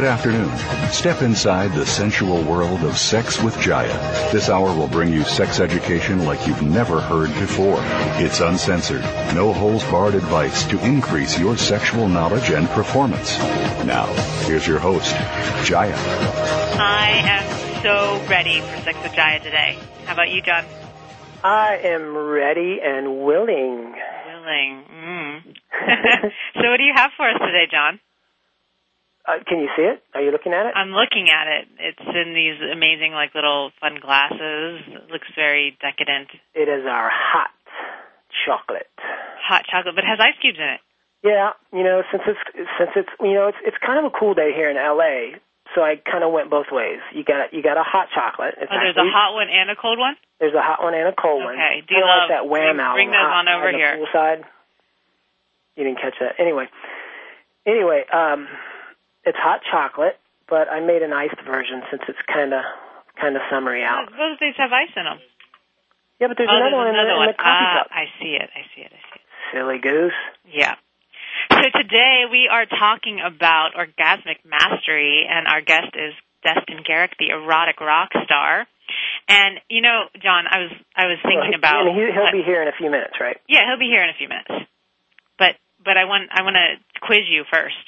Good afternoon. Step inside the sensual world of sex with Jaiya. This hour will bring you sex education like you've never heard before. It's uncensored, no holes barred advice to increase your sexual knowledge and performance. Now, here's your host, Jaiya. I am so ready for Sex with Jaiya today. How about you, John? I am ready and willing. Willing. Mm. so what do you have for us today, John? Uh, can you see it? Are you looking at it? I'm looking at it. It's in these amazing, like, little fun glasses. It looks very decadent. It is our hot chocolate. Hot chocolate, but it has ice cubes in it. Yeah, you know, since it's since it's you know it's it's kind of a cool day here in LA, so I kind of went both ways. You got you got a hot chocolate. It's Oh, there's actually- a hot one and a cold one? There's a hot one and a cold one. Okay, do you like that wham bring- out bring those on over the here. You didn't catch that. Anyway, anyway, um, it's hot chocolate, but I made an iced version since it's kind of kind of summery out. Those these have ice in them. Yeah, but there's oh, another there's one in, another the, one. in the coffee ah, cup. I see it. I see it. I see it. Silly goose. Yeah. So today we are talking about orgasmic mastery, and our guest is Destin Gerek, the erotic rock star. And you know, John, I was I was thinking Well, he- about and he, he'll be here in a few minutes, right? yeah, he'll be here in a few minutes. But but I want I want to quiz you first.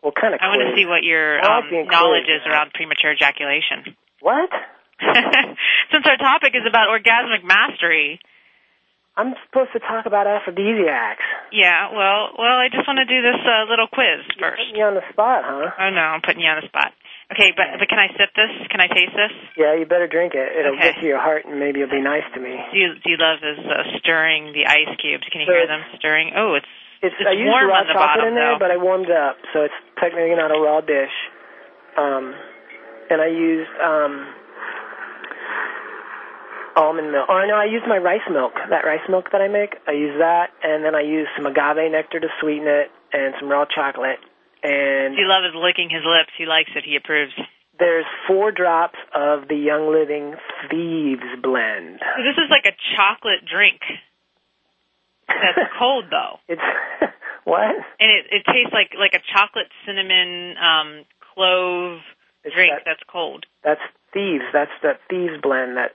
What kind of? I want to see what your um, knowledge is around premature ejaculation. What? Since our topic is about orgasmic mastery, I'm supposed to talk about aphrodisiacs. yeah. Well, well, I just want to do this uh, little quiz first. Put me on the spot, huh? Oh no, I'm putting you on the spot. Okay, but but can I sip this? Can I taste this? Yeah, you better drink it. It'll Okay. get to your heart, and maybe you'll be nice to me. Do you do you love is uh, stirring the ice cubes? Can you So hear them stirring? Oh, it's It's, It's I used warm raw on the chocolate bottom, in there, though. but I warmed it up, so it's technically not a raw dish. Um, and I used um, almond milk. Oh no, I used my rice milk. That rice milk that I make, I use that, and then I use some agave nectar to sweeten it, and some raw chocolate. And he loves licking his lips. He likes it. He approves. there's four drops of the Young Living Thieves blend. So this is like a chocolate drink. That's cold though, It's what? and it it tastes like like a chocolate cinnamon um clove It's drink that- that's cold. That's Thieves. That's the Thieves blend that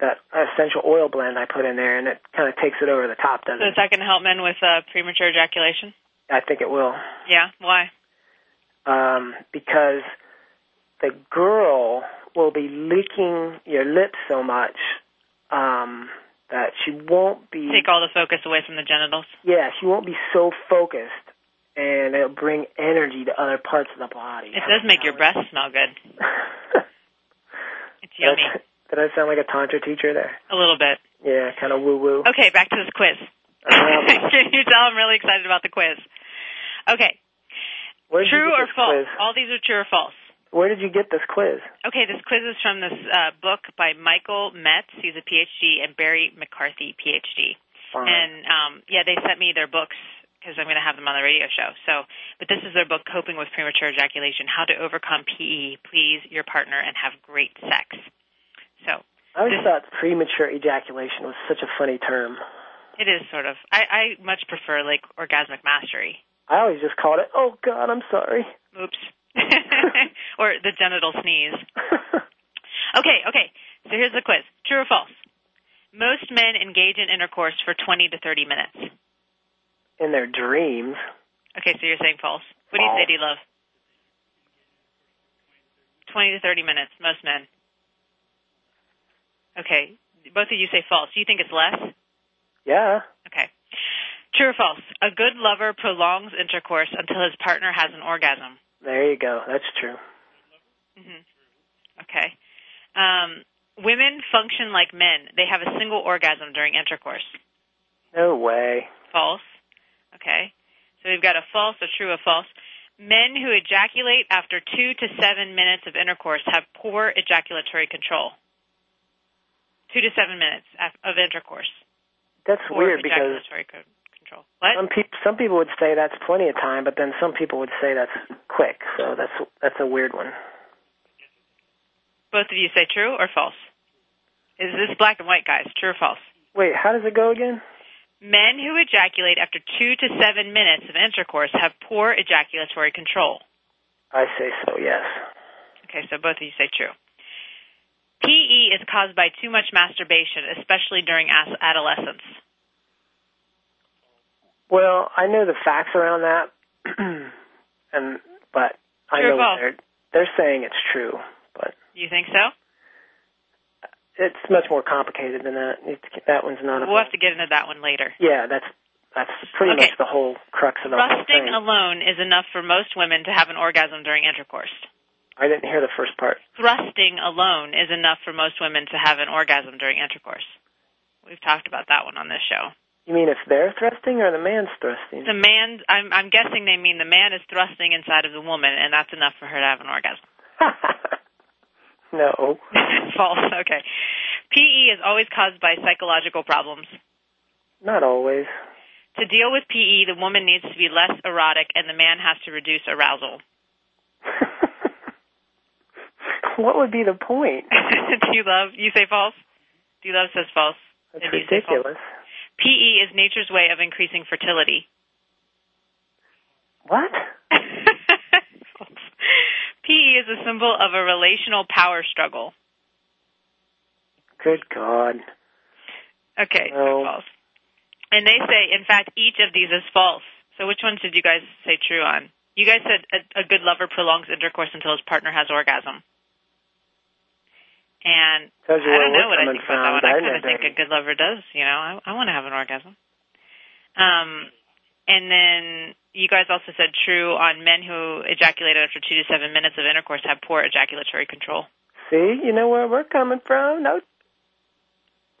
that essential oil blend I put in there, and it kind of takes it over the top, doesn't So is it? that going to help men with uh, premature ejaculation? I think it will, Yeah. Why? um, because the girl will be licking your lips so much um, that she won't be. Take all the focus away from the genitals. yeah, she won't be so focused, and it'll bring energy to other parts of the body. It does make your breath smell good. It's yummy. Did I sound like a tantra teacher there? A little bit. Yeah, kind of woo woo. Okay, back to this quiz. Can uh-huh. you tell I'm really excited about the quiz? Okay, Where did true or false? quiz? All these are true or false. Where did you get this quiz? Okay, this quiz is from this uh, book by Michael Metz. He's a PhD, and Barry McCarthy, PhD. Fine. And um, yeah, they sent me their books because I'm going to have them on the radio show. So, but this is their book, Coping with Premature Ejaculation: How to Overcome PE, Please Your Partner, and Have Great Sex. So I always This- thought premature ejaculation was such a funny term. it is sort of. I, I much prefer like orgasmic mastery. I always just called it, oh God, I'm sorry. Oops. or the genital sneeze. Okay, okay. So here's the quiz. True or false? Most men engage in intercourse for 20 to 30 minutes. In their dreams. Okay, so you're saying false. What do you say, False. D Love? 20 to 30 minutes, most men. Okay, both of you say false. Do you think it's less? Yeah. Okay. True or false? A good lover prolongs intercourse until his partner has an orgasm. There you go. That's true. hmm Okay. Um, women function like men. They have a single orgasm during intercourse. No way. False. Okay. So we've got a false, a true, a false. Men who ejaculate after two to seven minutes of intercourse have poor ejaculatory control. Two to seven minutes of intercourse. That's Poor weird because control. What? some people some people would say that's plenty of time, but then some people would say that's quick. So that's that's a weird one. Both of you say true or false? Is this black and white, guys? True or false? Wait, how does it go again? Men who ejaculate after two to seven minutes of intercourse have poor ejaculatory control. I say so. Yes. Okay, so both of you say true. PE is caused by too much masturbation, especially during adolescence. Well, I know the facts around that, and but I True know false? they're they're saying it's true, but You think so? it's much more complicated than that. It's, that one's not. We'll have to get into that one later. Yeah, that's that's pretty Okay. much the whole crux of the thing. alone is enough for most women to have an orgasm during intercourse. I didn't hear the first part. Thrusting alone is enough for most women to have an orgasm during intercourse. We've talked about that one on this show. You mean if they're thrusting or the man's thrusting? The man, I'm, I'm guessing they mean the man is thrusting inside of the woman, and that's enough for her to have an orgasm. no. False. Okay. PE is always caused by psychological problems. Not always. To deal with PE, the woman needs to be less erotic, and the man has to reduce arousal. what would be the point? Do you love? You say false. Do you love says false. That's And you say false. ridiculous. PE is nature's way of increasing fertility. What? PE is a symbol of a relational power struggle. Good God. Okay, so false. And they say, in fact, each of these is false. So which ones did you guys say true on? You guys said a, a good lover prolongs intercourse until his partner has orgasm. And I don't know what I think about that one. I kind of think a good lover does. You know, I, I want to have an orgasm. Um, and then you guys also said true on men who ejaculated after two to seven minutes of intercourse have poor ejaculatory control. See, you know where we're coming from. No.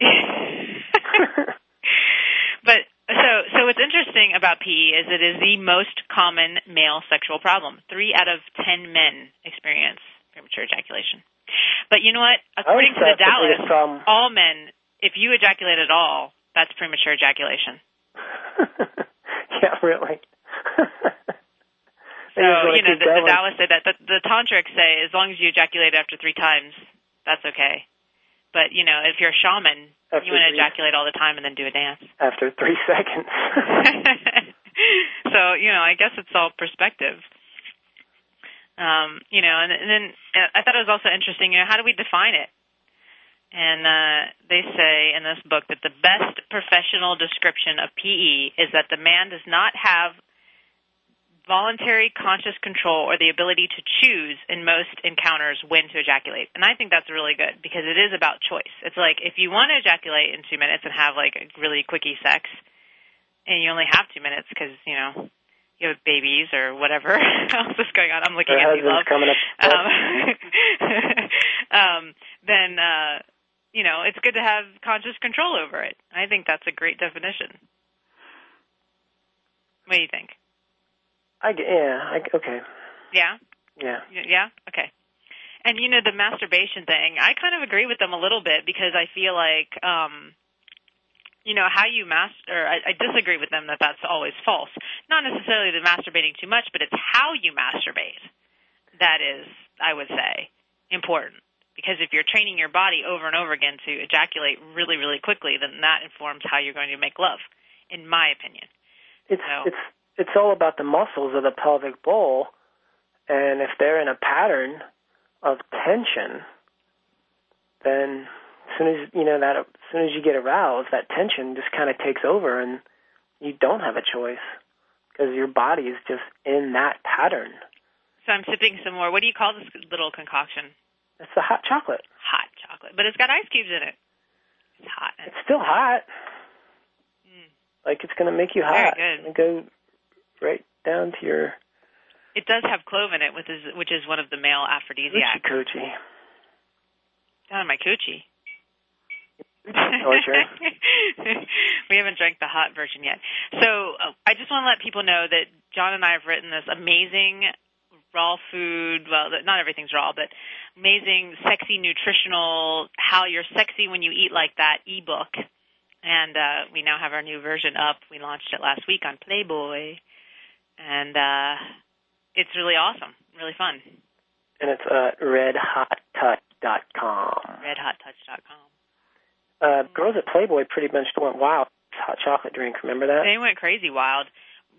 but so so what's interesting about PE is it is the most common male sexual problem. Three out of ten men experience premature ejaculation. But you know what? According to the that's the biggest Taoists, problem. all men, if you ejaculate at all, that's premature ejaculation. yeah, really. So you know the, the Taoists say that. The, the tantrics say as long as you ejaculate after three times, that's okay. But you know, if you're a shaman, After you want to ejaculate all the time and then do a dance. after three seconds. so you know, I guess it's all perspective. Um, you know, and, and then uh, I thought it was also interesting. You know, how do we define it? And uh, they say in this book that the best professional description of PE is that the man does not have voluntary conscious control or the ability to choose in most encounters when to ejaculate. And I think that's really good because it is about choice. It's like if you want to ejaculate in two minutes and have like really quickie sex, and you only have two minutes because you know you have babies or whatever else is going on. I'm looking Her at you, love. coming up. Um, um, then uh, you know it's good to have conscious control over it. I think that's a great definition. What do you think? I yeah. I, okay. Yeah. Yeah. Yeah. Okay. And you know the masturbation thing, I kind of agree with them a little bit because I feel like, um, you know, how you master. I, I disagree with them that that's always false. Not necessarily the masturbating too much, but it's how you masturbate that is, I would say, important. Because if you're training your body over and over again to ejaculate really, really quickly, then that informs how you're going to make love, in my opinion. It's No. it's it's all about the muscles of the pelvic bowl, and if they're in a pattern of tension, then as soon as you know that as soon as you get aroused, that tension just kind of takes over, and you don't have a choice because your body is just in that pattern. So I'm sipping some more. What do you call this little concoction? It's the hot chocolate. Hot chocolate, but it's got ice cubes in it. It's hot. It's still hot. Mm. Like it's going to make you hot Very good. Going go right down to your It does have clove in it, which is which is one of the male aphrodisiacs. Coochie coochie. Down in my coochie. Torture. we haven't drank the hot version yet. So uh, I just want to let people know that John and I have written this amazing raw food. Well, not everything's raw, but amazing, sexy, nutritional, how you're sexy when you eat like that ebook. And uh, we now have our new version up. We launched it last week on Playboy, and uh, it's really awesome, really fun. And it's uh, redhottouch.com. Redhottouch.com. Uh, girls at Playboy pretty much went wild. Hot chocolate drink, remember that? They went crazy wild.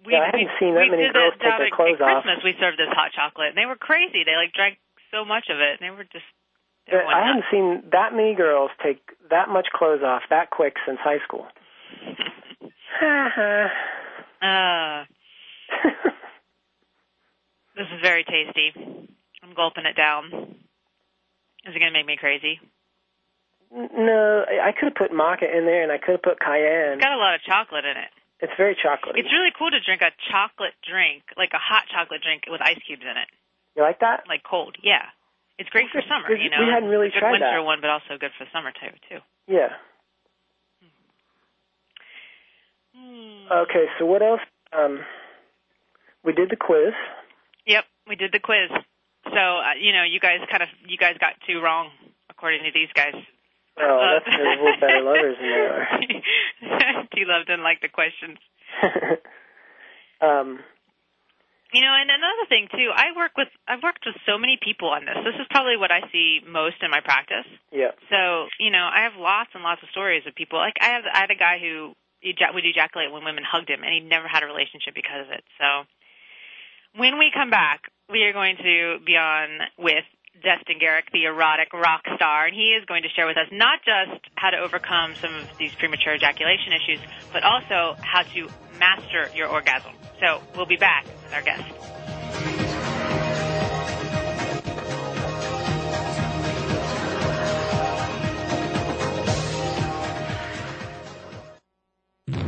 We, yeah, I haven't we, seen that many girls that take their clothes at off. Christmas. We served this hot chocolate, and they were crazy. They like drank so much of it, and they were just. They were I haven't seen that many girls take that much clothes off that quick since high school. uh, this is very tasty. I'm gulping it down. Is it going to make me crazy? No, I could have put maca in there, and I could have put cayenne. It's got a lot of chocolate in it. It's very chocolatey. It's really cool to drink a chocolate drink, like a hot chocolate drink with ice cubes in it, you like that? like cold. Yeah, it's great for summer. We- You know, we hadn't really It's a good tried winter that. one, but also good for summer too. Too. Yeah. Hmm. Okay, so what else? Um, we did the quiz. Yep, we did the quiz. So uh, you know, you guys kind of you guys got two wrong according to these guys. Oh, Uh, that's because we're better lovers than they are. D Love didn't like the questions. um, You know, and another thing too, I work with I've worked with so many people on this. This is probably what I see most in my practice. yeah. So, you know, I have lots and lots of stories of people. Like I have I had a guy who eja- would ejaculate when women hugged him and he never had a relationship because of it. So, when we come back, we are going to be on with Destin Gerek, the erotic rock star, and he is going to share with us not just how to overcome some of these premature ejaculation issues, but also how to master your orgasm. So we'll be back with our guest.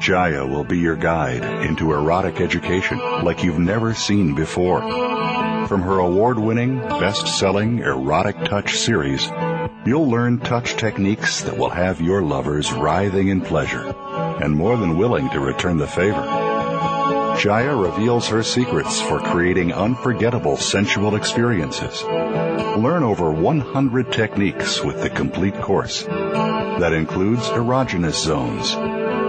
Jaiya will be your guide into erotic education like you've never seen before. From her award-winning, best-selling Erotic Touch series, you'll learn touch techniques that will have your lovers writhing in pleasure and more than willing to return the favor. Jaiya reveals her secrets for creating unforgettable sensual experiences. Learn over 100 techniques with the complete course. That includes erogenous zones,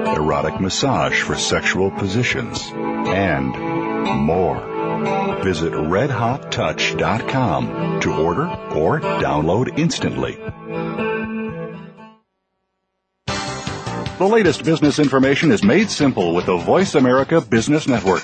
erotic massage for sexual positions, and more. Visit redhottouch.com to order or download instantly. The latest business information is made simple with the Voice America Business Network.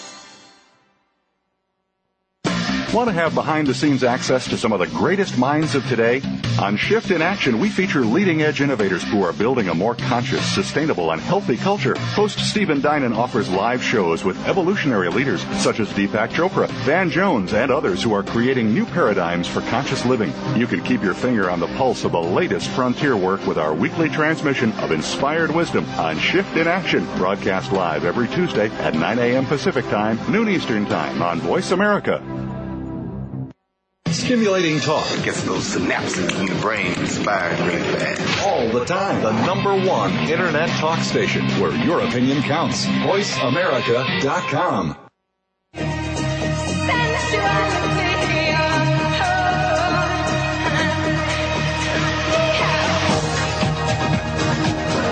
Want to have behind the scenes access to some of the greatest minds of today? On Shift in Action, we feature leading edge innovators who are building a more conscious, sustainable, and healthy culture. Host Stephen Dinan offers live shows with evolutionary leaders such as Deepak Chopra, Van Jones, and others who are creating new paradigms for conscious living. You can keep your finger on the pulse of the latest frontier work with our weekly transmission of inspired wisdom on Shift in Action, broadcast live every Tuesday at 9 a.m. Pacific Time, noon Eastern Time on Voice America. Stimulating talk It Gets those synapses in the brain inspired really fast. all the time. The number one internet talk station where your opinion counts. VoiceAmerica.com.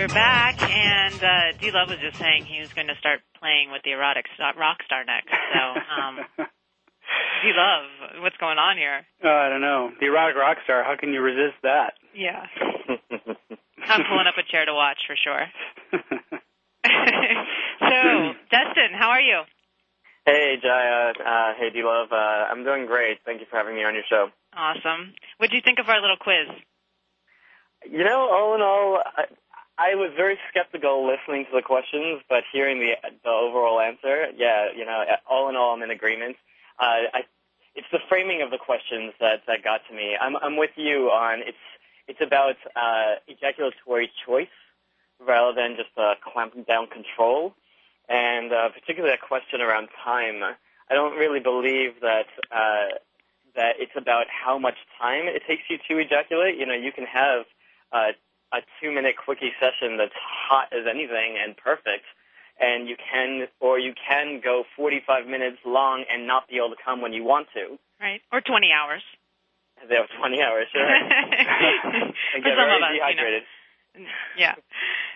We're back, and uh, D Love was just saying he was going to start playing with the erotic rock star next. So, um, D Love, what's going on here? Uh, I don't know. The erotic rock star. How can you resist that? Yeah. I'm pulling up a chair to watch for sure. so, Destin, how are you? Hey, Jaiya. Uh, hey, D Love. Uh, I'm doing great. Thank you for having me on your show. Awesome. What do you think of our little quiz? You know, all in all, I, I was very skeptical listening to the questions, but hearing the the overall answer, yeah, you know, all in all, I'm in agreement. Uh, I, it's the framing of the questions that that got to me. I'm I'm with you on it's it's about uh, ejaculatory choice rather than just uh, clamping down control, and uh, particularly that question around time. I don't really believe that. Uh, that it's about how much time it takes you to ejaculate. You know, you can have uh, a two minute quickie session that's hot as anything and perfect, and you can, or you can go 45 minutes long and not be able to come when you want to. Right. Or 20 hours. They have 20 hours, sure. and For get some very of us, you know. dehydrated. Yeah.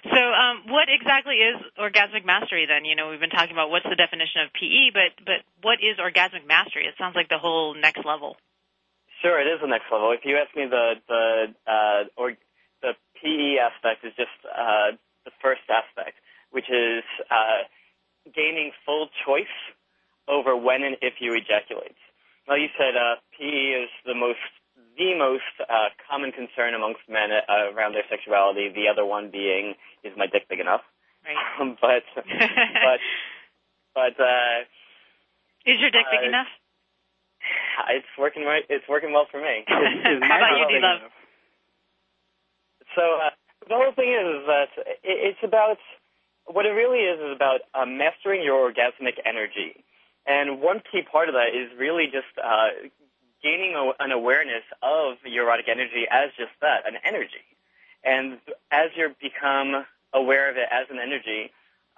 So, um, what exactly is orgasmic mastery then? You know, we've been talking about what's the definition of PE, but but what is orgasmic mastery? It sounds like the whole next level. Sure, it is the next level. If you ask me, the the uh, or PE aspect is just uh, the first aspect, which is uh, gaining full choice over when and if you ejaculate. Well, you said uh, PE is the most the most uh, common concern amongst men uh, around their sexuality. The other one being, is my dick big enough? Right. but but but uh, is your dick big uh, enough? it's working right. It's working well for me. Is How about you, D-Love? So uh, the whole thing is, is that it's about what it really is is about uh, mastering your orgasmic energy, and one key part of that is really just uh, gaining a, an awareness of your erotic energy as just that, an energy. And as you become aware of it as an energy,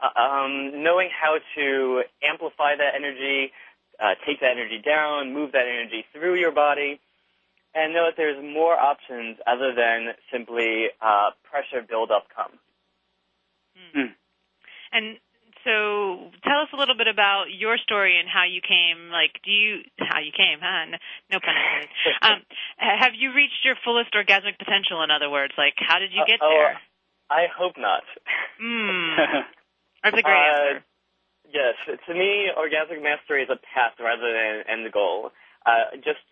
uh, um, knowing how to amplify that energy, uh, take that energy down, move that energy through your body, and know that there's more options other than simply uh, pressure build up come. Hmm. And so, tell us a little bit about your story and how you came. Like, do you how you came? Huh? No, no pun intended. um, have you reached your fullest orgasmic potential? In other words, like, how did you get Uh, oh, there? I hope not. Mm, that's a great Uh, answer. Yes, to me, orgasmic mastery is a path rather than an end goal. Uh, just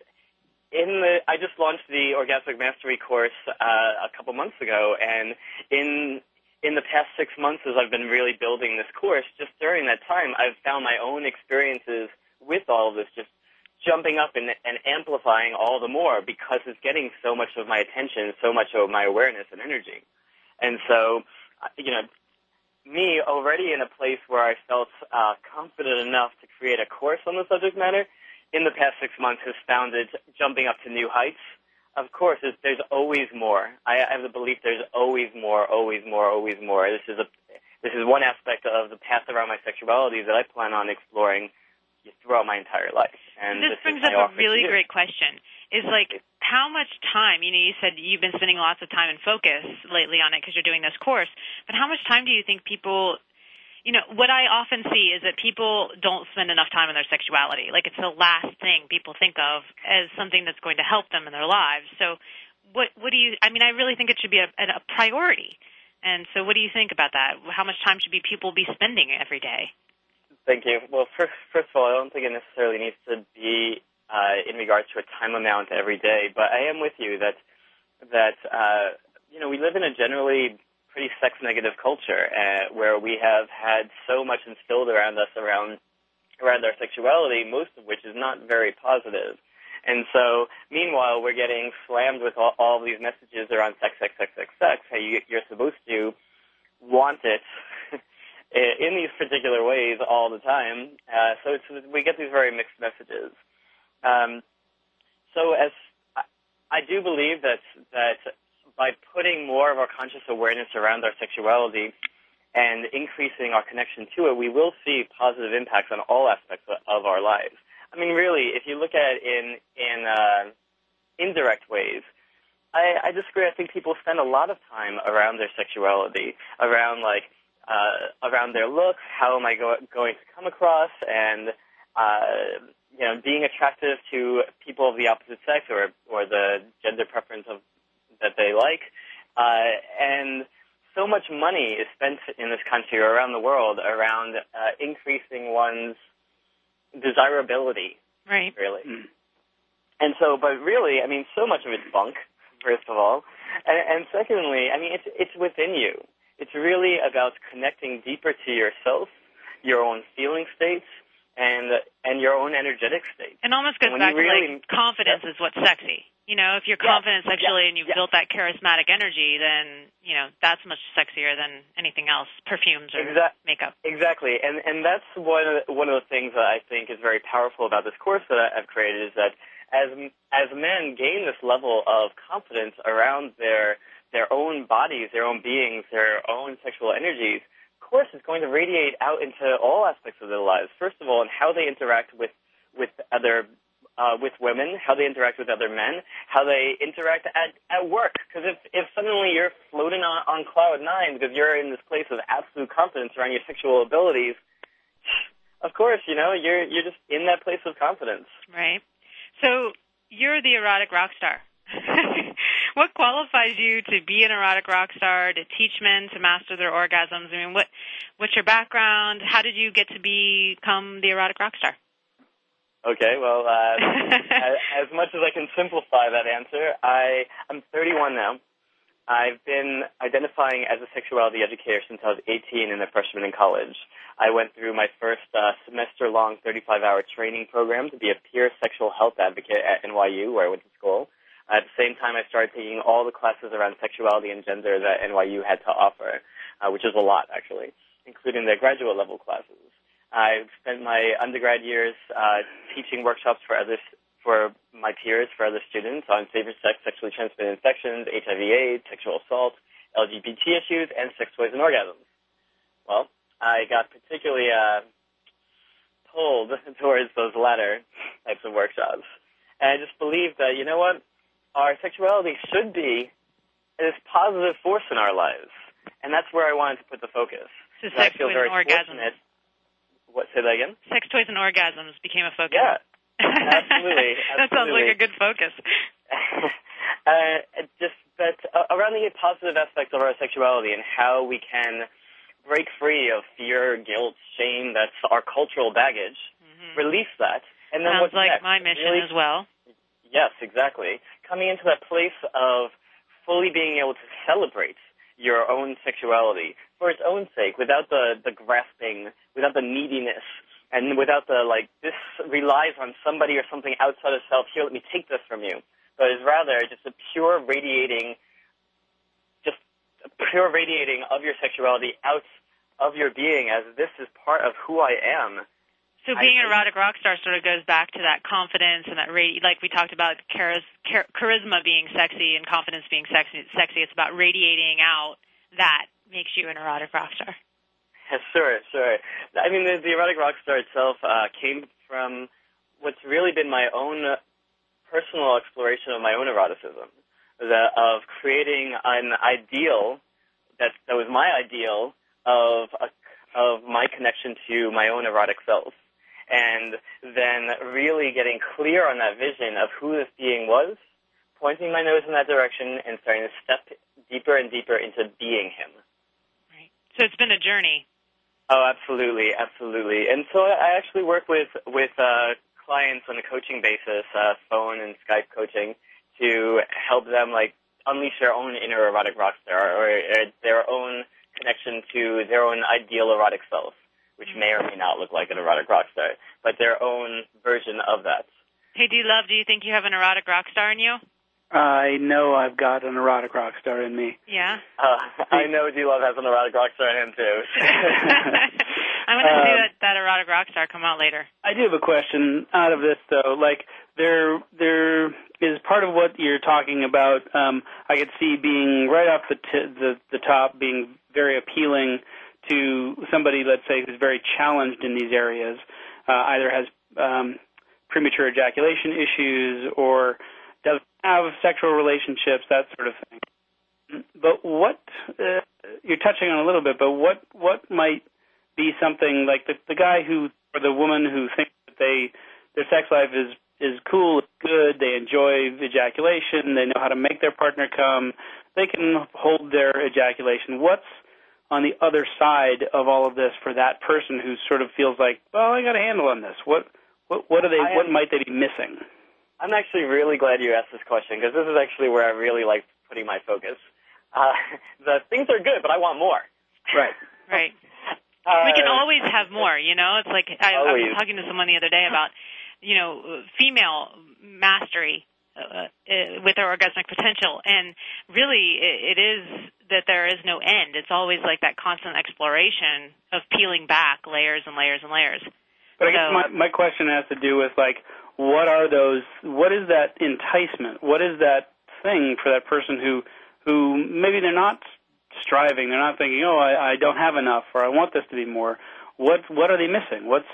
in the, I just launched the orgasmic mastery course uh, a couple months ago, and in in the past six months, as I've been really building this course, just during that time, I've found my own experiences with all of this just jumping up and, and amplifying all the more because it's getting so much of my attention, so much of my awareness and energy. And so, uh, you know, me already in a place where I felt uh, confident enough to create a course on the subject matter in the past six months has found it jumping up to new heights. Of course, there's, there's always more. I, I have the belief there's always more, always more, always more. This is a this is one aspect of the path around my sexuality that I plan on exploring throughout my entire life. And this is brings up a really great question. Is like how much time? You know, you said you've been spending lots of time and focus lately on it because you're doing this course. But how much time do you think people? You know, what I often see is that people don't spend enough time on their sexuality. Like it's the last thing people think of as something that's going to help them in their lives. So, what what do you? I mean, I really think it should be a, a priority. And so, what do you think about that? How much time should be people be spending every day? Thank you. Well, first, first of all, I don't think it necessarily needs to be uh, in regards to a time amount every day, but I am with you that that uh, you know we live in a generally pretty sex negative culture uh, where we have had so much instilled around us around around our sexuality, most of which is not very positive. And so, meanwhile, we're getting slammed with all, all these messages around sex, sex, sex, sex, sex. How you, you're supposed to want it in these particular ways all the time. Uh, so it's, we get these very mixed messages. Um, so as I do believe that that by putting more of our conscious awareness around our sexuality and increasing our connection to it, we will see positive impacts on all aspects of our lives. I mean, really, if you look at it in in uh, indirect ways, I, I disagree. I think people spend a lot of time around their sexuality, around like uh, around their looks. how am I go- going to come across, and uh, you know, being attractive to people of the opposite sex or or the gender preference of that they like, uh, and so much money is spent in this country or around the world around uh, increasing one's desirability. Right. Really. Mm. And so, but really, I mean, so much of it's bunk. First of all, and, and secondly, I mean, it's it's within you. It's really about connecting deeper to yourself, your own feeling states, and and your own energetic state. And almost goes back really, to like confidence yeah. is what's sexy. You know, if you're confident sexually and you've built that charismatic energy, then you know that's much sexier than anything else, perfumes or Exa- makeup. Exactly, and and that's one of the, one of the things that I think is very powerful about this course that I've created is that as as men gain this level of confidence around their their own bodies, their own beings, their own sexual energies, course is going to radiate out into all aspects of their lives. First of all, in how they interact with with other uh, with women, how they interact with other men, how they interact at at work. Because if if suddenly you're floating on on cloud nine because you're in this place of absolute confidence around your sexual abilities, of course, you know you're you're just in that place of confidence. Right. So you're the erotic rock star. what qualifies you to be an erotic rock star, to teach men to master their orgasms? I mean, what what's your background? How did you get to become the erotic rock star? Okay, well, uh, as, as much as I can simplify that answer, I I'm 31 now. I've been identifying as a sexuality educator since I was 18 and a freshman in college. I went through my first uh, semester-long 35-hour training program to be a peer sexual health advocate at NYU, where I went to school. At the same time, I started taking all the classes around sexuality and gender that NYU had to offer, uh, which is a lot actually, including the graduate level classes. I've spent my undergrad years uh, teaching workshops for others, for my peers, for other students on safer sex, sexually transmitted infections, HIV/AIDS, sexual assault, LGBT issues, and sex toys and orgasms. Well, I got particularly uh, pulled towards those latter types of workshops, and I just believe that you know what our sexuality should be this positive force in our lives. And that's where I wanted to put the focus. So sex toys and orgasms. Fortunate. What, say that again? Sex toys and orgasms became a focus. Yeah. Absolutely. absolutely. that sounds like a good focus. uh, just that uh, around the positive aspects of our sexuality and how we can break free of fear, guilt, shame, that's our cultural baggage, mm-hmm. release that. And then Sounds what's like next? my mission really, as well. Yes, exactly. Coming into that place of fully being able to celebrate your own sexuality for its own sake, without the, the grasping, without the neediness, and without the, like, this relies on somebody or something outside of self. Here, let me take this from you. But is rather just a pure radiating, just a pure radiating of your sexuality out of your being as this is part of who I am so being an erotic rock star sort of goes back to that confidence and that radi- like we talked about char- charisma being sexy and confidence being sexy. Sexy. It's about radiating out that makes you an erotic rock star. Yeah, sure, sure. I mean, the, the erotic rock star itself uh, came from what's really been my own personal exploration of my own eroticism, of creating an ideal that that was my ideal of a, of my connection to my own erotic self and then really getting clear on that vision of who this being was, pointing my nose in that direction, and starting to step deeper and deeper into being him. So it's been a journey. Oh, absolutely, absolutely. And so I actually work with with uh, clients on a coaching basis, uh, phone and Skype coaching, to help them like unleash their own inner erotic rock star or, or their own connection to their own ideal erotic self which may or may not look like an erotic rock star, but their own version of that. Hey, D Love, do you think you have an erotic rock star in you? I know I've got an erotic rock star in me. Yeah. Uh, I know D Love has an erotic rock star in him too. I'm going to see Um, that, that erotic rock star come out later. I do have a question out of this though. Like there, there is part of what you're talking about. Um, I could see being right off the t- the the top, being very appealing to somebody, let's say, who's very challenged in these areas, uh, either has um, premature ejaculation issues or doesn't have sexual relationships, that sort of thing. But what uh, you're touching on a little bit, but what what might be something like the the guy who or the woman who thinks that they their sex life is is cool, it's good, they enjoy ejaculation, they know how to make their partner come, they can hold their ejaculation. What's on the other side of all of this for that person who sort of feels like, well, I got a handle on this. What what what are they? What might they be missing? I'm actually really glad you asked this question because this is actually where I really like putting my focus. Uh, the things are good, but I want more. Right. Right. Uh, we can always have more, you know? It's like I, I was talking to someone the other day about, you know, female mastery uh, uh, with their orgasmic potential and really it, it is that there is no end. It's always like that constant exploration of peeling back layers and layers and layers. But I guess So- my my question has to do with like what are those? What is that enticement? What is that thing for that person who who maybe they're not striving, they're not thinking, oh, I, I don't have enough, or I want this to be more. What what are they missing? What's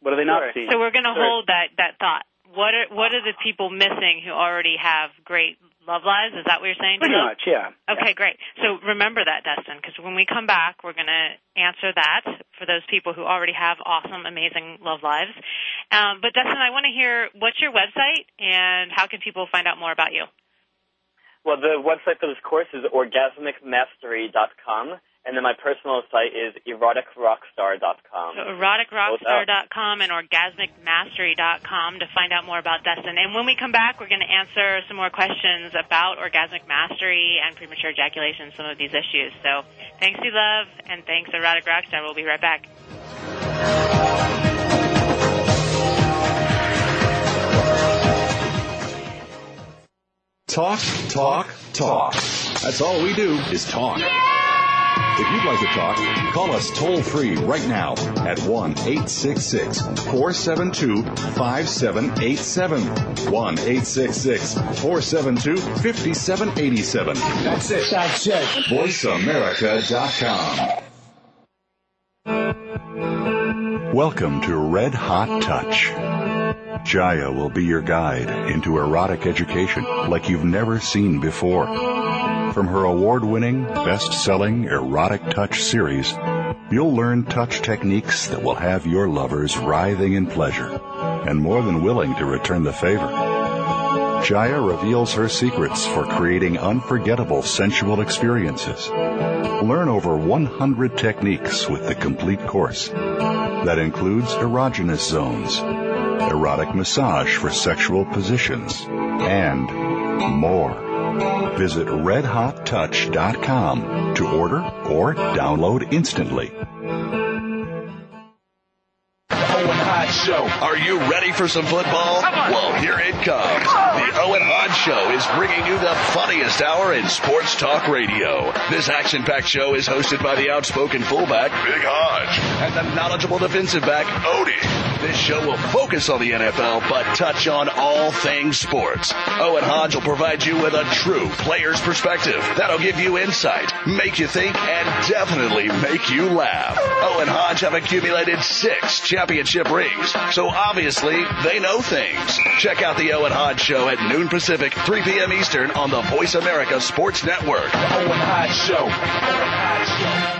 what are they not Sure. seeing? So we're going to Sure. hold that that thought. What are what are the people missing who already have great love lives? Is that what you're saying? Pretty Dylan? much, yeah. Okay, great. So remember that, Destin, because when we come back, we're going to answer that for those people who already have awesome, amazing love lives. Um, but Destin, I want to hear what's your website and how can people find out more about you? Well, the website for this course is orgasmicmastery.com, and then my personal site is eroticrockstar.com. So eroticrockstar.com and orgasmicmastery.com to find out more about Destin. And when we come back, we're going to answer some more questions about orgasmic mastery and premature ejaculation, some of these issues. So thanks, you love, and thanks, Erotic Rockstar. We'll be right back. Talk, talk, talk. That's all we do is talk. If you'd like to talk, call us toll free right now at 1 866 472 5787. 1 866 472 5787. That's it. That's it. VoiceAmerica.com. Welcome to Red Hot Touch. Jaiya will be your guide into erotic education like you've never seen before. From her award-winning, best-selling Erotic Touch series, you'll learn touch techniques that will have your lovers writhing in pleasure and more than willing to return the favor. Jaiya reveals her secrets for creating unforgettable sensual experiences. Learn over 100 techniques with the complete course. That includes erogenous zones, erotic massage for sexual positions, and more. Visit redhottouch.com to order or download instantly. Show. Are you ready for some football? Well, here it comes. The Owen Hodge Show is bringing you the funniest hour in sports talk radio. This action-packed show is hosted by the outspoken fullback, Big Hodge, and the knowledgeable defensive back, Odie. This show will focus on the NFL, but touch on all things sports. Owen Hodge will provide you with a true player's perspective that'll give you insight, make you think, and definitely make you laugh. Owen Hodge have accumulated six championship rings, so obviously they know things. Check out the Owen Hodge Show at noon Pacific, 3 p.m. Eastern on the Voice America Sports Network. Owen Hodge Show. Owen Hodge Show.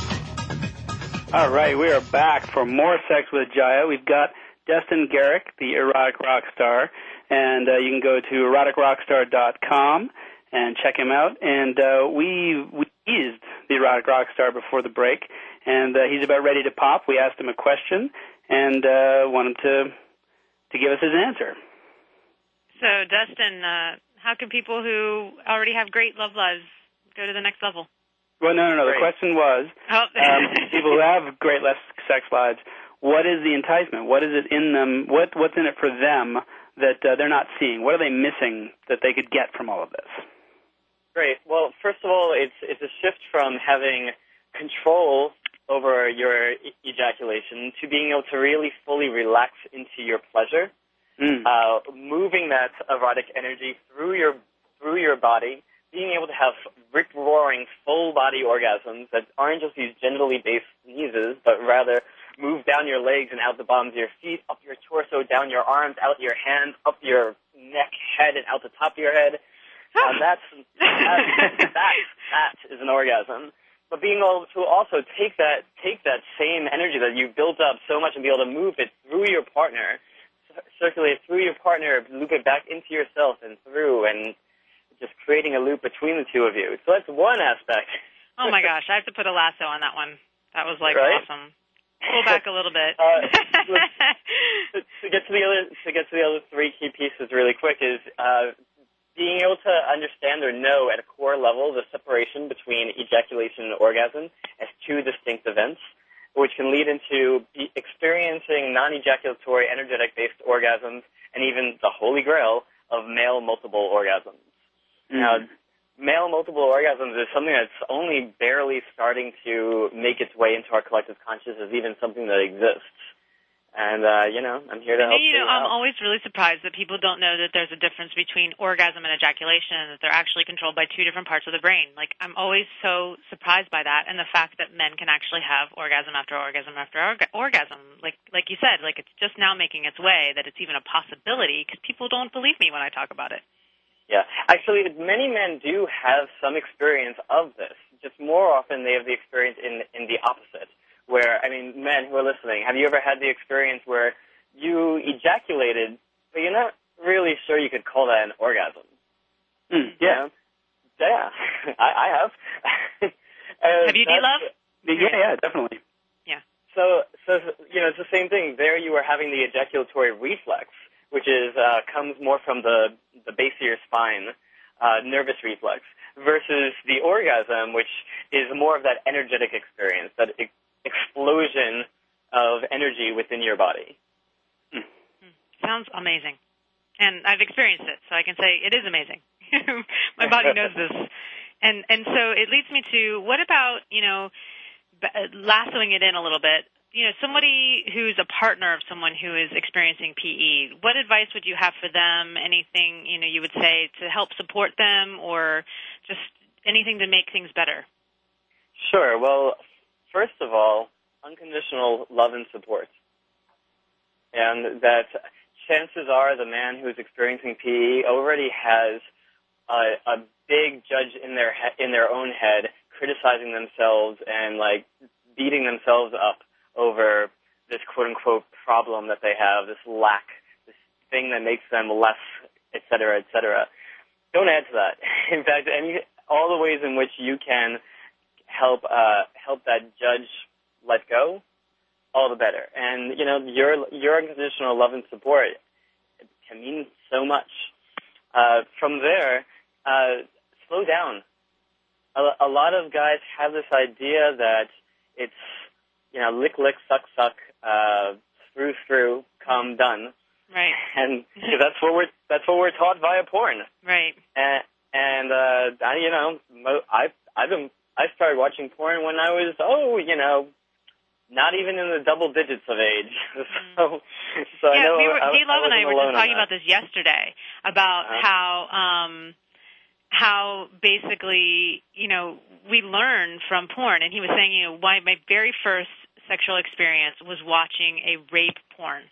All right, we are back for more Sex with Jaiya. We've got Destin Gerek, the erotic rock star, and uh, you can go to eroticrockstar.com and check him out. And uh, we we teased the erotic rock star before the break, and uh, he's about ready to pop. We asked him a question and uh, want him to to give us his answer. So, Destin, uh, how can people who already have great love lives go to the next level? Well, no, no, no. The question was Oh. um, people who have great less sex lives. What is the enticement? What is it in them? What what's in it for them that uh, they're not seeing? What are they missing that they could get from all of this? Great. Well, first of all, it's it's a shift from having control over your e- ejaculation to being able to really fully relax into your pleasure, Mm. uh, moving that erotic energy through your through your body, being able to have rip roaring full body orgasms that aren't just these genitally based sneezes, but rather move down your legs and out the bottoms of your feet, up your torso, down your arms, out your hands, up your neck, head, and out the top of your head. Uh, that's, that's that that is an orgasm. But being able to also take that take that same energy that you've built up so much and be able to move it through your partner, circulate it through your partner, loop it back into yourself and through, and just creating a loop between the two of you. So that's one aspect. Oh my gosh, I have to put a lasso on that one. That was like Right? awesome. Pull back a little bit. Uh, to, get to the other to get to the other three key pieces really quick is uh, being able to understand or know at a core level the separation between ejaculation and orgasm as two distinct events, which can lead into experiencing non-ejaculatory energetic-based orgasms and even the holy grail of male multiple orgasms. Now, male multiple orgasms is something that's only barely starting to make its way into our collective consciousness as even something that exists. And uh, you know, I'm here to help. you know, I'm out. always really surprised that people don't know that there's a difference between orgasm and ejaculation and that they're actually controlled by two different parts of the brain. Like, I'm always so surprised by that and the fact that men can actually have orgasm after orgasm after orga- orgasm. Like, like you said, like it's just now making its way that it's even a possibility because people don't believe me when I talk about it. Yeah, actually, many men do have some experience of this. Just more often, they have the experience in in the opposite. Where I mean, men who are listening, have you ever had the experience where you ejaculated, but you're not really sure you could call that an orgasm? Mm. You Yeah. yeah, I, I have. Have you, that's- D-Love? Yeah, yeah, definitely. Yeah. So, so you know, it's the same thing. There, you are having the ejaculatory reflex, which is uh, comes more from the the base of your spine, uh, nervous reflex, versus the orgasm, which is more of that energetic experience, that e- explosion of energy within your body. Sounds amazing. And I've experienced it, so I can say it is amazing. My body knows this. And and so it leads me to what about, you know, b- lassoing it in a little bit. You know, somebody who's a partner of someone who is experiencing PE, what advice would you have for them? Anything, you know, you would say to help support them or just anything to make things better? Sure. Well, first of all, unconditional love and support. And that chances are the man who's experiencing PE already has a, a big judge in their he- in their own head criticizing themselves and like beating themselves up over this quote unquote problem that they have, this lack, this thing that makes them less, et cetera, et cetera. Don't add to that. In fact, any all the ways in which you can help uh, help that judge let go, all the better. And you know, your your unconditional love and support can mean so much. Uh, from there, uh, slow down. A, a lot of guys have this idea that it's you know lick lick suck suck uh, through through come done, Right. and that's what we're that's what we're taught via porn. Right. And, and uh, I, you know, mo- I I've been I started watching porn when I was oh you know not even in the double digits of age. so, so yeah, I know we were, I, D Love I and I were just talking about this yesterday about Uh-huh. how um how basically you know we learn from porn, and he was saying you know why my very first sexual experience was watching a rape porn,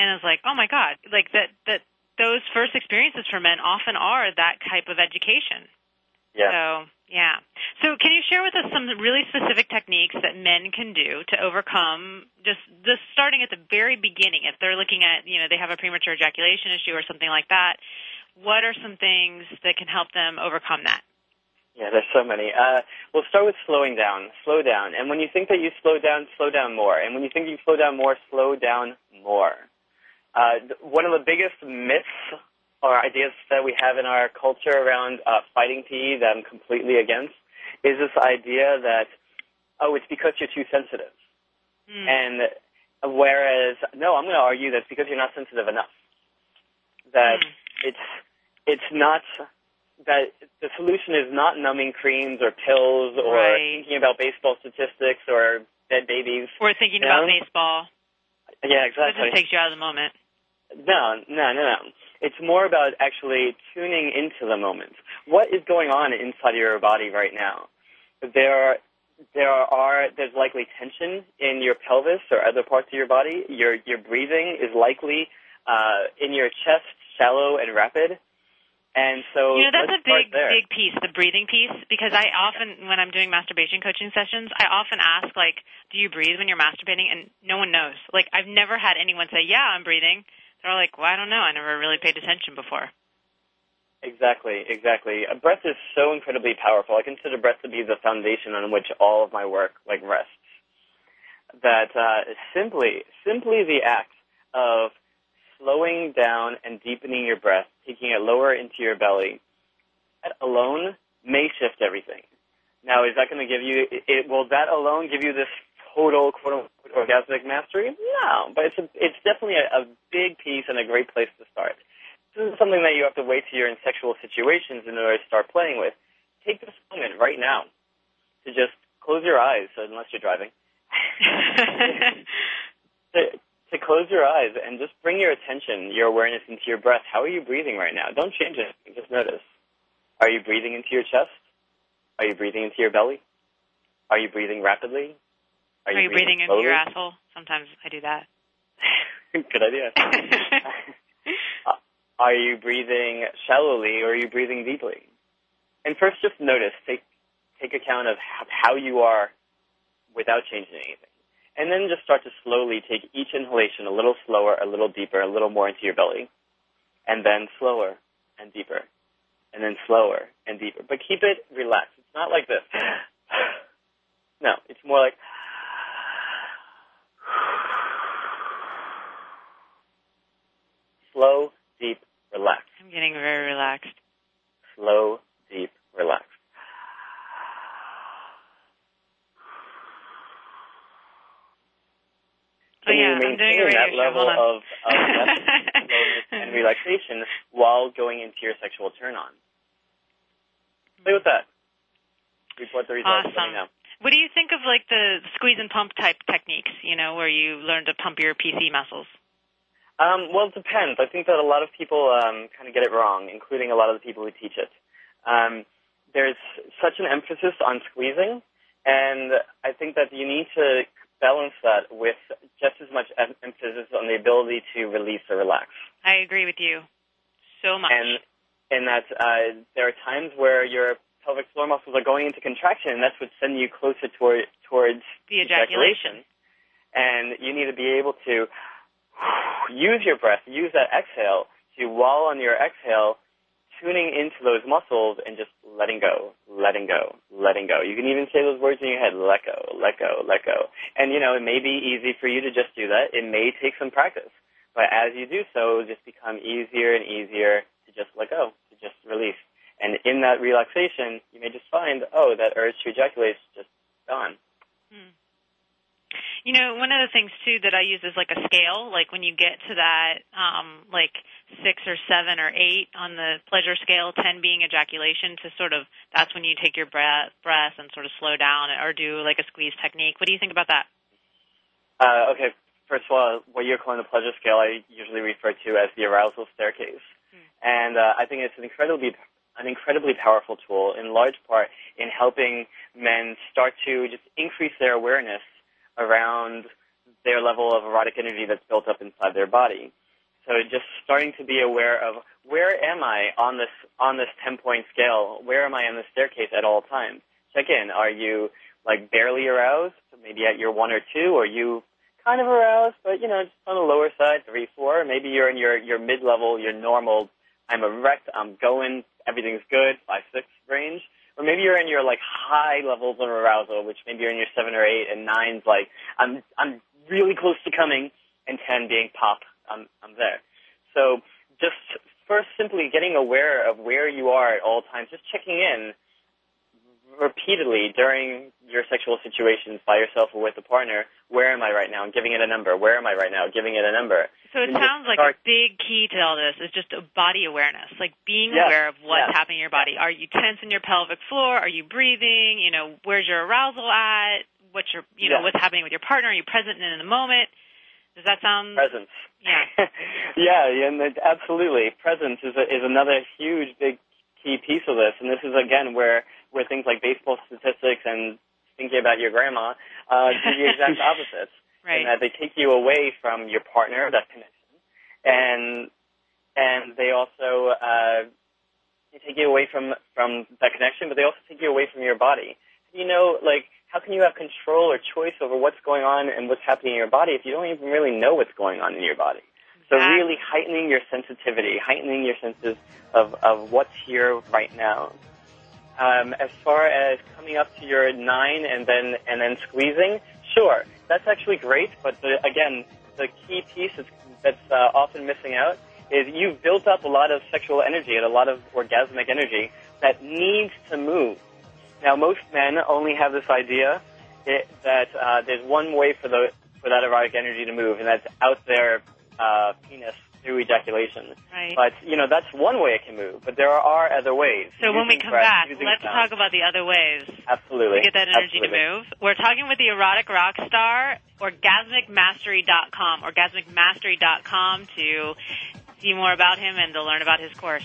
and I was like, oh my god, like that that those first experiences for men often are that type of education. Yeah. So yeah. So can you share with us some really specific techniques that men can do to overcome just just starting at the very beginning if they're looking at you know they have a premature ejaculation issue or something like that? What are some things that can help them overcome that? Yeah, there's so many. Uh, we'll start with slowing down. Slow down. And when you think that you slow down, slow down more. And when you think you slow down more, slow down more. Uh, th- one of the biggest myths or ideas that we have in our culture around uh, fighting PE that I'm completely against is this idea that, oh, it's because you're too sensitive. Hmm. And whereas, no, I'm going to argue that it's because you're not sensitive enough. That Hmm. it's it's not that the solution is not numbing creams or pills or Right. thinking about baseball statistics or dead babies. Or thinking You about baseball. Yeah, exactly. just takes you out of the moment. No, no, no, no. It's more about actually tuning into the moment. What is going on inside your body right now? There, there are there's likely tension in your pelvis or other parts of your body. Your your breathing is likely uh, in your chest, shallow and rapid. And so You know, that's a big, big piece, the breathing piece, because I often, when I'm doing masturbation coaching sessions, I often ask, like, do you breathe when you're masturbating? And no one knows. Like, I've never had anyone say, yeah, I'm breathing. They're all like, well, I don't know. I never really paid attention before. Exactly, exactly. A breath is so incredibly powerful. I consider breath to be the foundation on which all of my work like rests. That uh, simply, simply the act of slowing down and deepening your breath, taking it lower into your belly, that alone may shift everything. Now, is that going to give you? It, will that alone give you this total quote unquote orgasmic mastery? No, but it's a, it's definitely a, a big piece and a great place to start. This is something that you have to wait till you're in sexual situations in order to start playing with. Take this moment right now to just close your eyes, unless you're driving. to, close your eyes and just bring your attention, your awareness into your breath. How are you breathing right now? Don't change it. Just notice. Are you breathing into your chest? Are you breathing into your belly? Are you breathing rapidly? Are you breathing breathing into your asshole? Sometimes I do that. Good idea. Uh, are you breathing shallowly or are you breathing deeply? And first, just notice, take take account of how you are without changing anything, and then just start to slowly take each inhalation a little slower, a little deeper, a little more into your belly, and then slower and deeper, and then slower and deeper. But keep it relaxed. It's not like this. No, it's more like. Slow, deep, relaxed. I'm getting very relaxed. Slow, deep, relaxed. Oh, yeah, you I'm doing a maintain that level of, of and relaxation while going into your sexual turn on? Play with that. Report the results. Awesome. What do you think of like the squeeze and pump type techniques? You know, where you learn to pump your PC muscles. Um, well, it depends. I think that a lot of people um, kind of get it wrong, including a lot of the people who teach it. Um, there's such an emphasis on squeezing, and I think that you need to balance that with just as much emphasis on the ability to release or relax. I agree with you so much. And and that uh, there are times where your pelvic floor muscles are going into contraction, and that's what sends you closer toward towards the ejaculation. and you need to be able to use your breath, use that exhale to, while on your exhale, tuning into those muscles and just letting go, letting go, letting go. You can even say those words in your head, let go, let go, let go. And, you know, it may be easy for you to just do that. It may take some practice. But as you do so, it'll just become easier and easier to just let go, to just release. And in that relaxation, you may just find, oh, that urge to ejaculate is just gone. Hmm. You know, one of the things too that I use is like a scale. Like when you get to that, um, like six or seven or eight on the pleasure scale, ten being ejaculation, to sort of that's when you take your breath, breath and sort of slow down or do like a squeeze technique. What do you think about that? Uh, okay, first of all, what you're calling the pleasure scale, I usually refer to as the arousal staircase, and uh, I think it's an incredibly an incredibly powerful tool, in large part in helping men start to just increase their awareness around their level of erotic energy that's built up inside their body. So just starting to be aware of where am I on this on this ten point scale? Where am I on the staircase at all times? Check in. Are you like barely aroused, maybe at your one or two, or you kind of aroused, but you know, just on the lower side, three, four. Maybe you're in your your mid level, your normal. I'm erect. I'm going. Everything's good. Five, six range. Or maybe you're in your like high levels of arousal, which maybe you're in your seven or eight, and nine's like I'm I'm really close to coming, and ten being pop. I'm I'm there. So just first, simply getting aware of where you are at all times, just checking in repeatedly during your sexual situations by yourself or with a partner, where am I right now? And giving it a number. Where am I right now? I'm Giving it a number. So it And sounds like start- a big key to all this is just a body awareness, like being Yes, aware of what's yes. happening in your body. Are you tense in your pelvic floor? Are you breathing? You know, where's your arousal at? What's your, you know, Yes. what's happening with your partner? Are you present and in the moment? Does that sound? presence. Yeah. yeah, and absolutely. Presence is a, is another huge, big key piece of this, and this is again where where things like baseball statistics and thinking about your grandma uh, do the exact opposite. Right. In that they take you away from your partner, that connection, and and they also uh, they take you away from from that connection, but they also take you away from your body. You know, like how can you have control or choice over what's going on and what's happening in your body if you don't even really know what's going on in your body? So really heightening your sensitivity, heightening your senses of, of what's here right now. Um, as far as coming up to your nine and then and then squeezing, sure, that's actually great. But the, again, the key piece is, that's uh, often missing out is you've built up a lot of sexual energy and a lot of orgasmic energy that needs to move. Now, most men only have this idea it, that uh, there's one way for the for that erotic energy to move, and that's out their uh, penis through ejaculation. Right. But you know that's one way it can move, but there are other ways. So when we come breath, back, let's sound. talk about the other ways Absolutely. to get that energy Absolutely. to move. We're talking with the erotic rock star, orgasmicmastery.com, orgasmicmastery.com to see more about him and to learn about his course.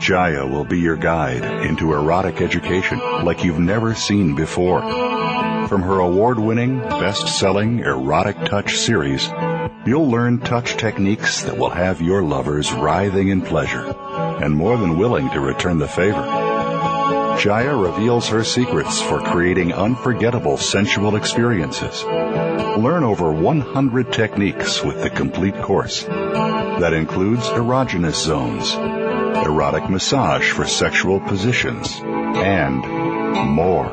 Jaiya will be your guide into erotic education like you've never seen before. From her award-winning, best-selling Erotic Touch series, you'll learn touch techniques that will have your lovers writhing in pleasure and more than willing to return the favor. Jaiya reveals her secrets for creating unforgettable sensual experiences. Learn over 100 techniques with the complete course. That includes erogenous zones, erotic massage for sexual positions, and more.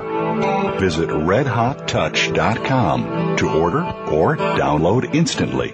Visit redhottouch.com to order or download instantly.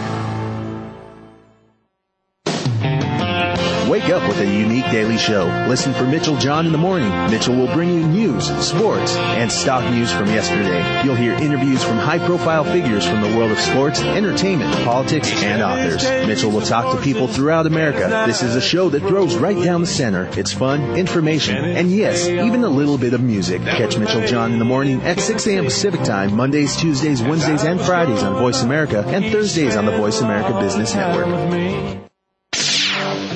Up with a unique daily show. Listen for Mitchell John in the morning. Mitchell will bring you news, sports, and stock news from yesterday. You'll hear interviews from high profile figures from the world of sports, entertainment, politics, and authors. Mitchell will talk to people throughout America. This is a show that throws right down the center. It's fun, information, and yes, even a little bit of music. Catch Mitchell John in the morning at 6 a.m. Pacific time, Mondays, Tuesdays, Wednesdays, and Fridays on Voice America, and Thursdays on the Voice America Business Network.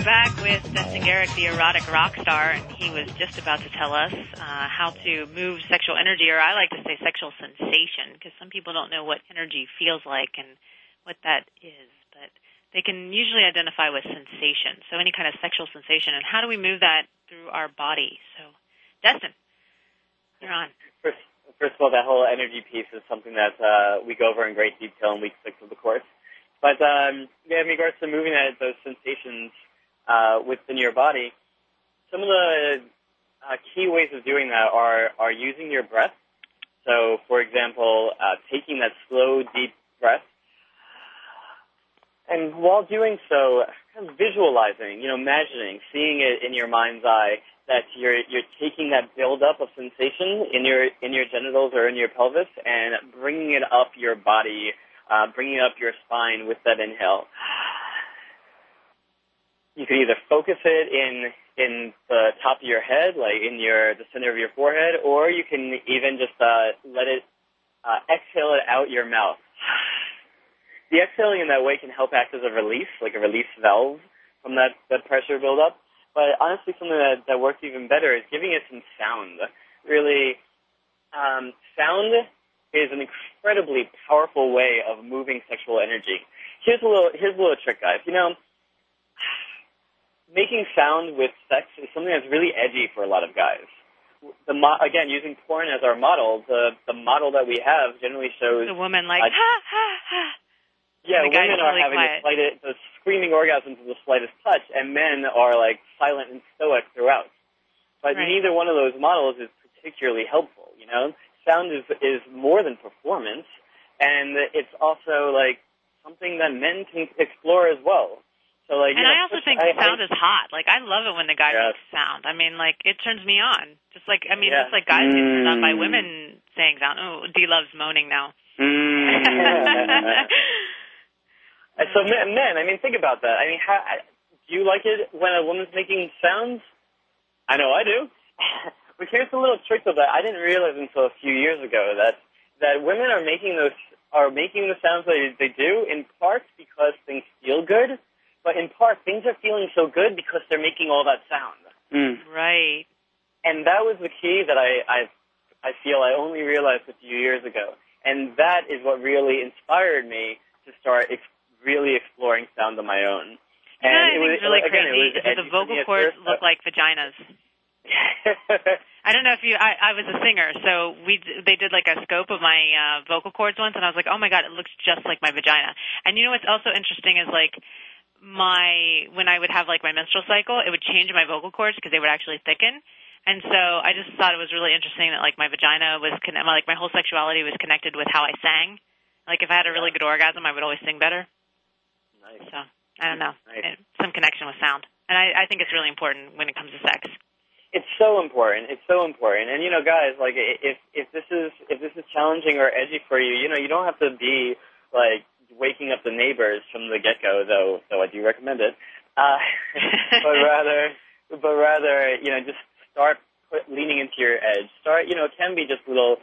We're back with Destin Gerek, the erotic rock star, and he was just about to tell us uh, how to move sexual energy, or I like to say sexual sensation, because some people don't know what energy feels like and what that is, but they can usually identify with sensation. So any kind of sexual sensation, and how do we move that through our body? So, Destin, you're on. First, first of all, that whole energy piece is something that uh, we go over in great detail in week six of the course. But um, yeah, in regards to moving that, those sensations uh, within your body. Some of the uh, key ways of doing that are are using your breath. So, for example, uh, taking that slow, deep breath, and while doing so, kind of visualizing, you know, imagining, seeing it in your mind's eye that you're you're taking that buildup of sensation in your in your genitals or in your pelvis and bringing it up your body, uh, bringing up your spine with that inhale you can either focus it in in the top of your head, like in your the center of your forehead, or you can even just uh, let it uh, exhale it out your mouth. The exhaling in that way can help act as a release, like a release valve from that, that pressure buildup. But honestly, something that, that works even better is giving it some sound. Really, um, sound is an incredibly powerful way of moving sexual energy. Here's a little here's a little trick, guys. You know, making sound with sex is something that's really edgy for a lot of guys. The mo- again, using porn as our model, the the model that we have generally shows the woman like ha ha ha. Yeah, women are really having quiet. the slightest, the screaming orgasms with the slightest touch, and men are like silent and stoic throughout. But Right. neither one of those models is particularly helpful. You know, sound is is more than performance, and it's also like something that men can explore as well. So like, And you know, I also think I- sound I- is hot. Like I love it when the guy Yes. makes sound. I mean, like it turns me on. Just like I mean, Yeah. just like guys get turned on by Mm. women saying sound. Oh, D loves moaning now. Mm. So men, men, I mean, think about that. I mean, how, do you like it when a woman's making sounds? I know I do. but here's a little trick of that. I didn't realize until a few years ago that that women are making those are making the sounds they they do in part because things feel good, but in part things are feeling so good because they're making all that sound. Right. And that was the key that I I I feel I only realized a few years ago, and that is what really inspired me to start ex- really exploring sound on my own. And And I it was really again, crazy it was because the edgy for me vocal cords look like vaginas. I don't know if you. I, I was a singer, so we they did like a scope of my uh, vocal cords once, and I was like, oh my god, it looks just like my vagina. And you know what's also interesting is like my when I would have like my menstrual cycle, it would change my vocal cords because they would actually thicken. And so I just thought it was really interesting that like my vagina was con- like my whole sexuality was connected with how I sang. Like if I had a really good orgasm, I would always sing better. Nice. So I don't know, Nice. Some connection with sound, and I, I think it's really important when it comes to sex. It's so important. It's so important. And you know, guys, like if if this is if this is challenging or edgy for you, you know, you don't have to be like waking up the neighbors from the get go, though. Though I do recommend it. Uh, but rather, but rather, you know, just start put, leaning into your edge. Start, you know, it can be just little,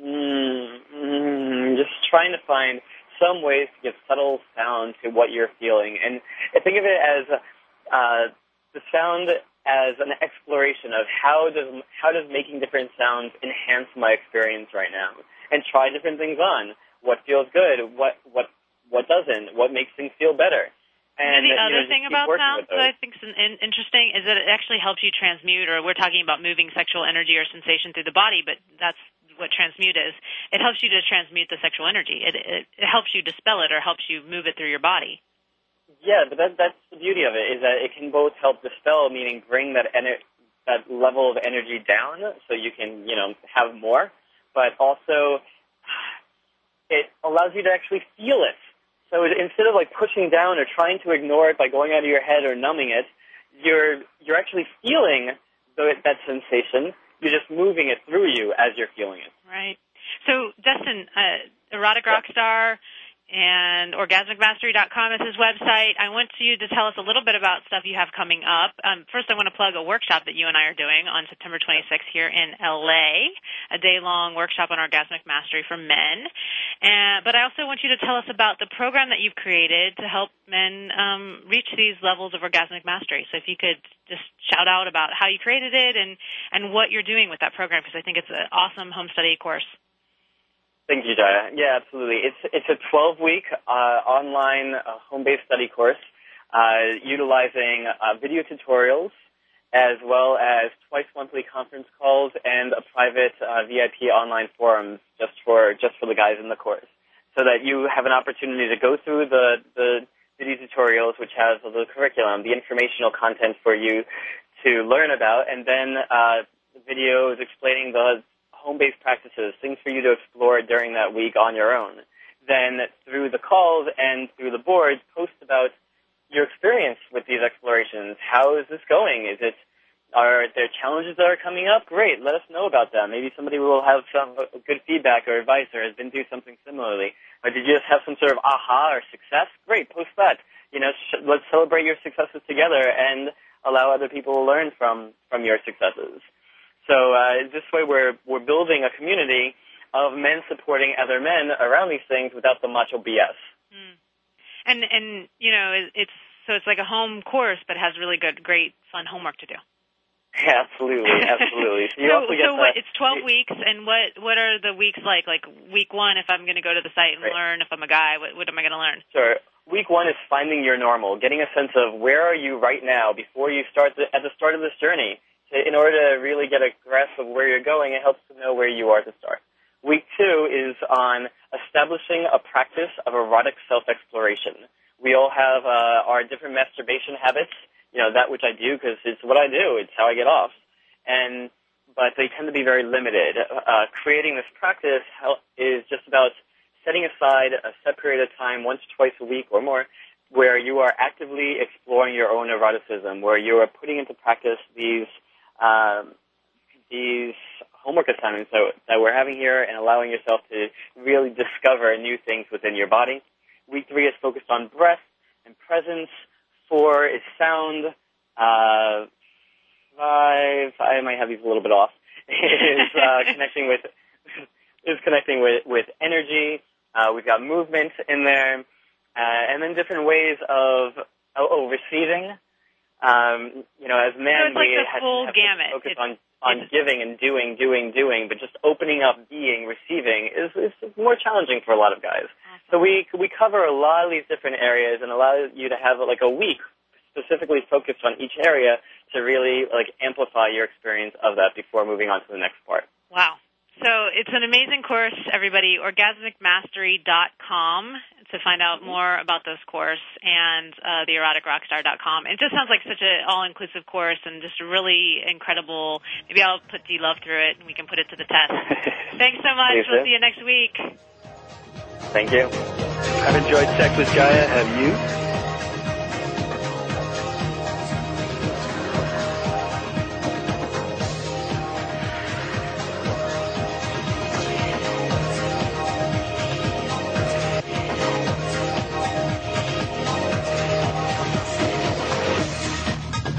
mm, mm, just trying to find some ways to give subtle sound to what you're feeling, and think of it as uh, the sound as an exploration of how does how does making different sounds enhance my experience right now, and try different things on. What feels good? What what what doesn't? What makes things feel better? And you know, the you other just thing about working sound that. I think is interesting is that it actually helps you transmute, or we're talking about moving sexual energy or sensation through the body, but that's what transmute is. It helps you to transmute the sexual energy. It, it, it helps you dispel it or helps you move it through your body. Yeah, but that, that's the beauty of it is that it can both help dispel, meaning bring that ener- that level of energy down, so you can you know have more, but also it allows you to actually feel it. So it, instead of like pushing down or trying to ignore it by going out of your head or numbing it, you're you're actually feeling the, that sensation. You're just moving it through you as you're feeling it. Right. So, Destin, uh, erotic rock star, and orgasmicmastery.com is his website. I want you to tell us a little bit about stuff you have coming up. Um, first, I want to plug a workshop that you and I are doing on September 26th here in LA, a day-long workshop on orgasmic mastery for men. And, but I also want you to tell us about the program that you've created to help men um, reach these levels of orgasmic mastery. So if you could just shout out about how you created it and, and what you're doing with that program, because I think it's an awesome home study course. Thank you, Jaiya. Yeah, absolutely. It's it's a 12 week uh, online uh, home based study course uh, utilizing uh, video tutorials as well as twice monthly conference calls and a private uh, VIP online forum just for just for the guys in the course, so that you have an opportunity to go through the the video tutorials, which has the curriculum, the informational content for you to learn about, and then uh, videos explaining the home-based practices, things for you to explore during that week on your own. Then through the calls and through the boards, post about your experience with these explorations. How is this going? Is it are there challenges that are coming up? Great, let us know about them. Maybe somebody will have some good feedback or advice or has been through something similarly. Or did you just have some sort of aha or success? Great, post that. You know, sh- let's celebrate your successes together and allow other people to learn from from your successes. So uh, this way, we're we're building a community of men supporting other men around these things without the macho BS. Mm. And and you know, it's so it's like a home course, but has really good, great, fun homework to do. Yeah, absolutely, absolutely. So, so, so what? It's twelve weeks, and what what are the weeks like? Like week one, if I'm going to go to the site and right. learn, if I'm a guy, what, what am I going to learn? Sure. Week one is finding your normal, getting a sense of where are you right now before you start the, at the start of this journey in order to really get a grasp of where you're going, it helps to know where you are to start. Week two is on establishing a practice of erotic self-exploration. We all have uh, our different masturbation habits, you know, that which I do because it's what I do, it's how I get off. And, but they tend to be very limited. Uh, creating this practice is just about setting aside a set period of time, once, twice a week or more, where you are actively exploring your own eroticism, where you are putting into practice these um, these homework assignments that, that we're having here and allowing yourself to really discover new things within your body. Week three is focused on breath and presence. Four is sound. Uh, five, I might have these a little bit off, is uh, connecting with is connecting with with energy. Uh, we've got movement in there, uh, and then different ways of oh, oh receiving um, you know, as men, so like we have, have gamut. to focus it's, on on giving and doing, doing, doing, but just opening up, being, receiving is is more challenging for a lot of guys. Awesome. So we we cover a lot of these different areas and allow you to have like a week specifically focused on each area to really like amplify your experience of that before moving on to the next part. Wow. So it's an amazing course, everybody. Orgasmicmastery.com to find out more about this course and uh, the eroticrockstar.com. It just sounds like such an all-inclusive course and just a really incredible. Maybe I'll put D Love through it and we can put it to the test. Thanks so much. we'll see you next week. Thank you. I've enjoyed Sex with Jaiya. Have you?